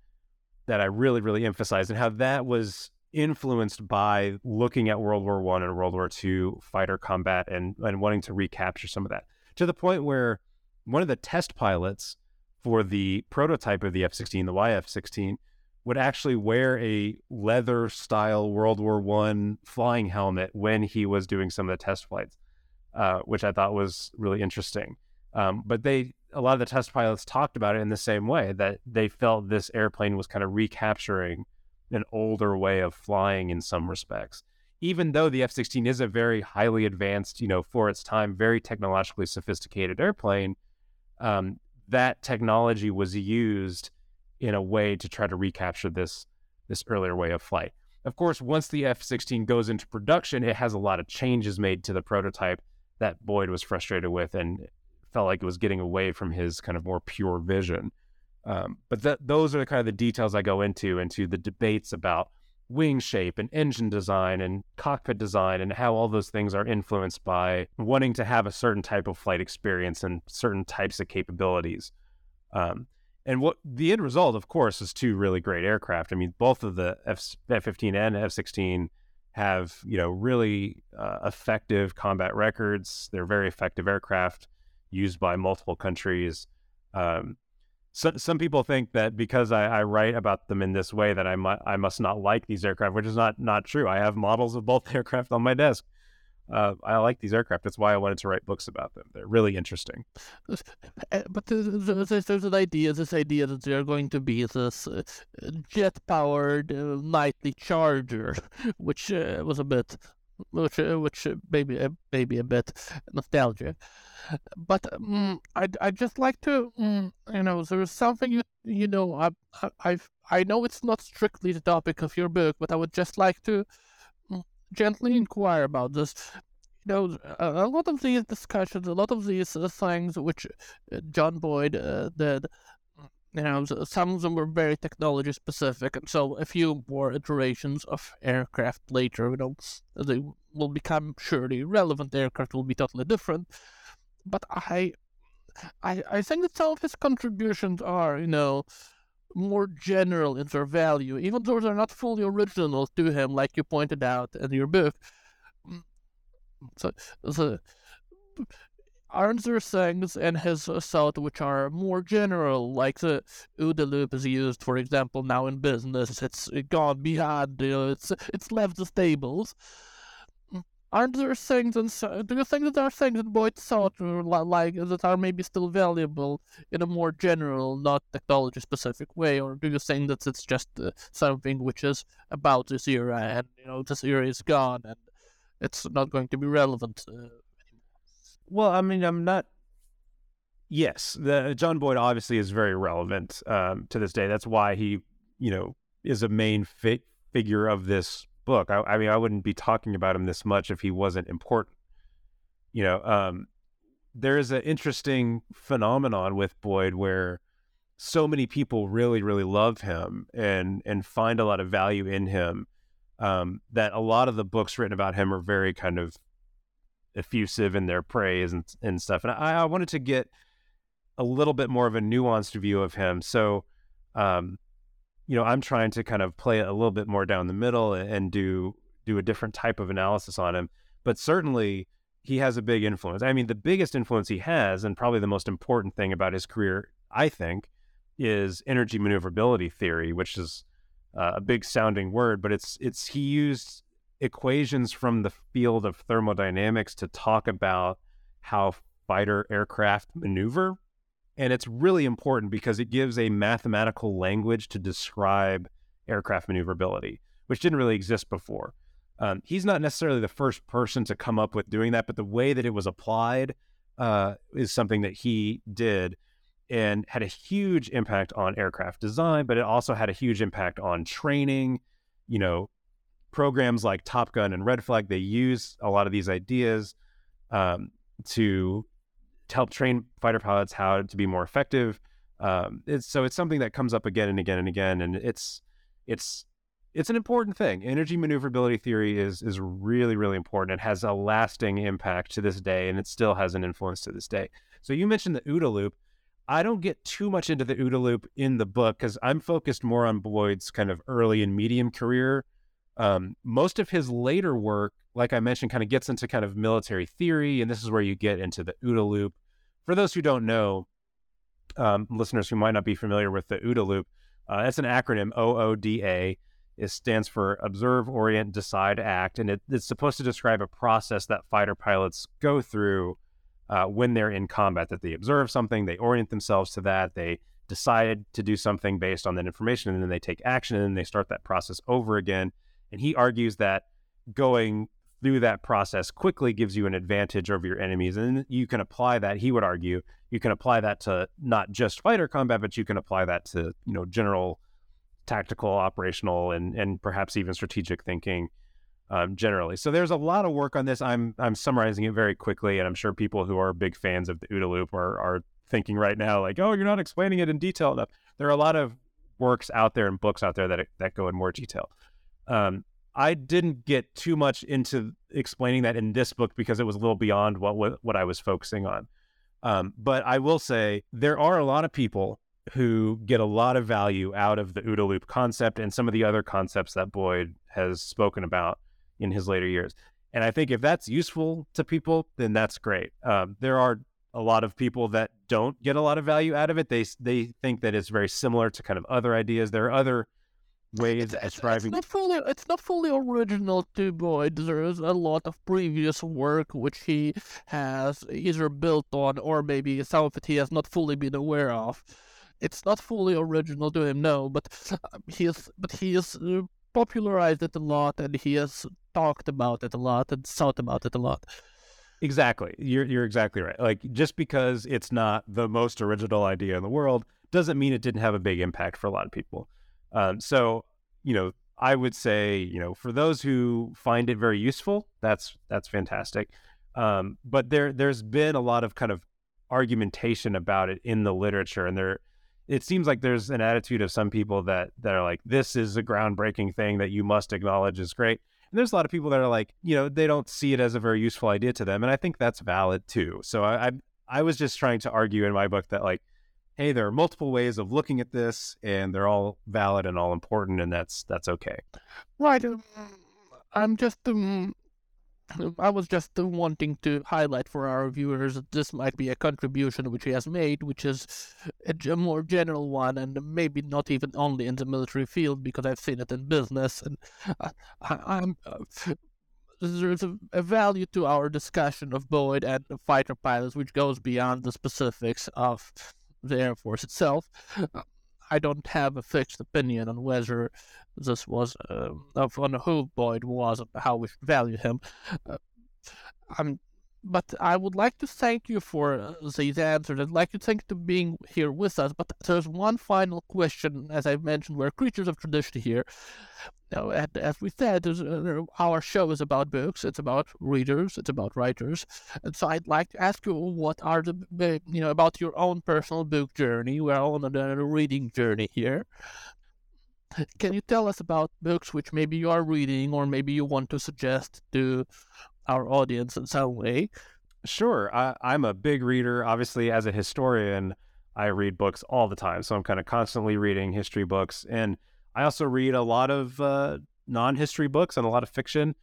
that I really, really emphasize, and how that was influenced by looking at World War One and World War Two fighter combat and and wanting to recapture some of that to the point where one of the test pilots for the prototype of the F-16, the YF-16, would actually wear a leather style World War One flying helmet when he was doing some of the test flights, uh, which I thought was really interesting. Um, but they, a lot of the test pilots talked about it in the same way that they felt this airplane was kind of recapturing an older way of flying in some respects. Even though the F 16 is a very highly advanced, you know, for its time, very technologically sophisticated airplane, um, that technology was used in a way to try to recapture this this earlier way of flight. Of course, once the F-16 goes into production, it has a lot of changes made to the prototype that Boyd was frustrated with and felt like it was getting away from his kind of more pure vision. Um, but that those are the kind of the details I go into into the debates about wing shape and engine design and cockpit design and how all those things are influenced by wanting to have a certain type of flight experience and certain types of capabilities. Um, and what the end result, of course, is two really great aircraft. I mean, both of the F fifteen and F sixteen have you know really uh, effective combat records. They're very effective aircraft used by multiple countries. Um, so, some people think that because I, I, write about them in this way that I, mu- I must not like these aircraft, which is not not true. I have models of both [laughs] aircraft on my desk uh, I like these aircraft. That's why I wanted to write books about them. They're really interesting. Eh, but there's, there's an idea, this idea that they're going to be this uh, jet-powered uh, knightly charger, [laughs] which uh, was a bit which which maybe maybe a bit nostalgia. But um, I I just like to um, you know there's something you you know I I I know it's not strictly the topic of your book, but I would just like to mm, gently inquire about this. You know, a, lot of these discussions, a lot of these uh, things which uh, John Boyd uh, did you know, some of them were very technology specific, and so a few more iterations of aircraft later, you know, they will become surely relevant. Aircraft will be totally different, but I, I, I think that some of his contributions are, you know, more general in their value, even though they're not fully original to him, like you pointed out in your book. So, so aren't there things in his thought which are more general, like the OODA loop is used, for example, now in business? It's gone beyond, you know, it's it's left the stables. Aren't there things, and do you think that there are things in Boyd's thought like that are maybe still valuable in a more general, not technology specific way, or do you think that it's just uh, something which is about this era and you know this era is gone and it's not going to be relevant? Uh, well, I mean, I'm not. Yes, the John Boyd obviously is very relevant um, to this day. That's why he, you know, is a main fi- figure of this book. I, I, mean, I wouldn't be talking about him this much if he wasn't important. You know, um, there is an interesting phenomenon with Boyd where so many people really, really love him and and find a lot of value in him. Um, that a lot of the books written about him are very kind of effusive in their praise and and stuff. And I, I wanted to get a little bit more of a nuanced view of him. So, um, you know, I'm trying to kind of play it a little bit more down the middle and do do a different type of analysis on him. But certainly, he has a big influence. I mean, the biggest influence he has, and probably the most important thing about his career, I think, is energy maneuverability theory, which is uh, a big sounding word, but it's it's he used equations from the field of thermodynamics to talk about how fighter aircraft maneuver. And it's really important because it gives a mathematical language to describe aircraft maneuverability, which didn't really exist before. Um, he's not necessarily the first person to come up with doing that, but the way that it was applied uh, is something that he did and had a huge impact on aircraft design, but it also had a huge impact on training, you know, programs like Top Gun and Red Flag, they use a lot of these ideas um, to, help train fighter pilots how to be more effective. Um, it's, so it's something that comes up again and again and again, and it's it's it's an important thing. Energy maneuverability theory is is really really important. It has a lasting impact to this day, and it still has an influence to this day. So you mentioned the OODA loop. I don't get too much into the OODA loop in the book because I'm focused more on Boyd's kind of early and medium career um, most of his later work, like I mentioned, kind of gets into kind of military theory, and this is where you get into the OODA loop. For those who don't know, um, listeners who might not be familiar with the OODA loop, uh, that's an acronym OODA. It stands for Observe, Orient, Decide, Act, and it, it's supposed to describe a process that fighter pilots go through uh, when they're in combat. That they observe something, they orient themselves to that, they decide to do something based on that information, and then they take action, and then they start that process over again and he argues that going through that process quickly gives you an advantage over your enemies. And you can apply that, he would argue, you can apply that to not just fighter combat, but you can apply that to, you know, general tactical, operational, and and perhaps even strategic thinking um, generally. So there's a lot of work on this. I'm I'm summarizing it very quickly, and I'm sure people who are big fans of the OODA loop are are thinking right now, like, oh, you're not explaining it in detail enough. There are a lot of works out there and books out there that that go in more detail. Um, I didn't get too much into explaining that in this book because it was a little beyond what what, what I was focusing on. Um, but I will say there are a lot of people who get a lot of value out of the OODA loop concept and some of the other concepts that Boyd has spoken about in his later years. And I think if that's useful to people, then that's great. Um, there are a lot of people that don't get a lot of value out of it. They they think that it's very similar to kind of other ideas. There are other ways it's, It's not fully, it's not fully original to Boyd. There is a lot of previous work which he has either built on or maybe some of it he has not fully been aware of. It's not fully original to him, no, but uh, he is, but he is uh, popularized it a lot and he has talked about it a lot and thought about it a lot. Exactly. You're you're exactly right. Like just because it's not the most original idea in the world doesn't mean it didn't have a big impact for a lot of people. Um, so you know, I would say you know for those who find it very useful, that's that's fantastic. Um, but there there's been a lot of kind of argumentation about it in the literature, and there it seems like there's an attitude of some people that that are like this is a groundbreaking thing that you must acknowledge is great and there's a lot of people that are like, you know, they don't see it as a very useful idea to them, and I think that's valid too. So I, I, I was just trying to argue in my book that like, hey, there are multiple ways of looking at this, and they're all valid and all important, and that's that's okay. Right. Um, I'm just um, [clears throat] I was just wanting to highlight for our viewers that this might be a contribution which he has made, which is a more general one, and maybe not even only in the military field, because I've seen it in business. And I, am uh, there's a, a, value to our discussion of Boyd and fighter pilots, which goes beyond the specifics of the Air Force itself. I don't have a fixed opinion on whether this was uh, of on who Boyd was, and how we value him. Uh, I'm, but I would like to thank you for uh, these answers. I'd like to thank you for being here with us. But there's one final question, as I mentioned, we're creatures of tradition here. Now, and as we said, uh, our show is about books. It's about readers. It's about writers. And so I'd like to ask you, what are the, you know, about your own personal book journey? We're on a reading journey here. Can you tell us about books which maybe you are reading or maybe you want to suggest to our audience in some way? Sure. I, I'm a big reader. Obviously, as a historian, I read books all the time. So I'm kind of constantly reading history books. And I also read a lot of uh, non history books and a lot of fiction.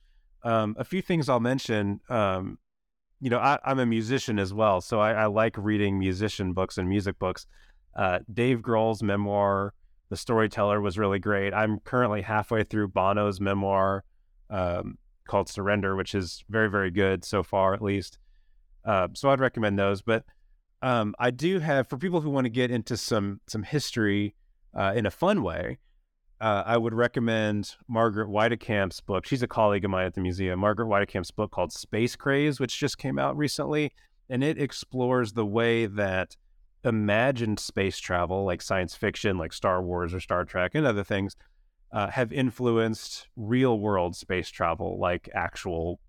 Um, a few things I'll mention. Um, you know, I, am a musician as well. So I, I, like reading musician books and music books. Uh, Dave Grohl's memoir, the storyteller was really great. I'm currently halfway through Bono's memoir um, called Surrender, which is very, very good so far, at least. Uh, so I'd recommend those. But um, I do have for people who want to get into some some history uh, in a fun way. Uh, I would recommend Margaret Weitekamp's book. She's a colleague of mine at the museum. Margaret Weitekamp's book called Space Craze, which just came out recently, and it explores the way that imagined space travel, like science fiction, like Star Wars or Star Trek and other things, uh, have influenced real world space travel, like actual,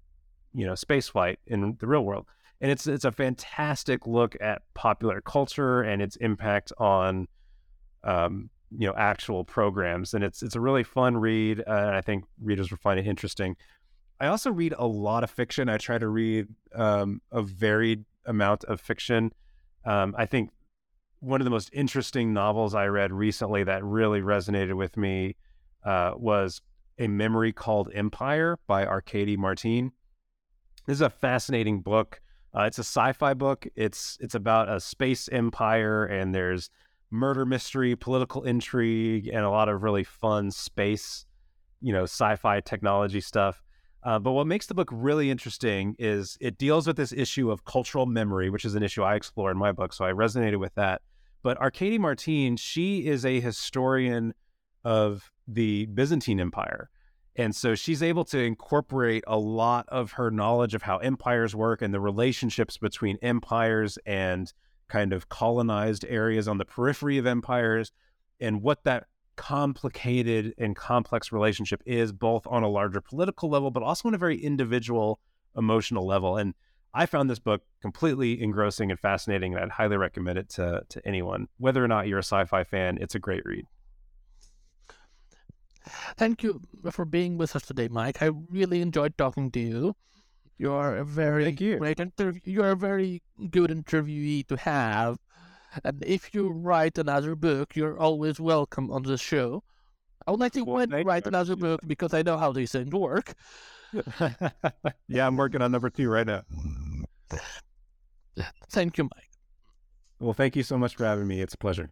you know, space flight in the real world. And it's it's a fantastic look at popular culture and its impact on, um, you know, actual programs. And it's it's a really fun read. Uh, I think readers will find it interesting. I also read a lot of fiction. I try to read um, a varied amount of fiction. Um, I think one of the most interesting novels I read recently that really resonated with me uh, was A Memory Called Empire by Arkady Martine. This is a fascinating book. Uh, it's a sci-fi book. It's it's about a space empire, and there's murder mystery, political intrigue, and a lot of really fun space, you know, sci-fi technology stuff. Uh, but what makes the book really interesting is it deals with this issue of cultural memory, which is an issue I explore in my book. So I resonated with that. But Arkady Martine, she is a historian of the Byzantine Empire. And so she's able to incorporate a lot of her knowledge of how empires work and the relationships between empires and kind of colonized areas on the periphery of empires and what that complicated and complex relationship is, both on a larger political level, but also on a very individual emotional level. And I found this book completely engrossing and fascinating, and I'd highly recommend it to, to anyone. Whether or not you're a sci fi fan, it's a great read. Thank you for being with us today, Mike. I really enjoyed talking to you. You are a very Thank you. great interview. You are a very good interviewee to have. And if you write another book, you're always welcome on the show. I would like to well, write another book because I know how these things work. [laughs] yeah, I'm working on number two right now. Thank you, Mike. Well, thank you so much for having me. It's a pleasure.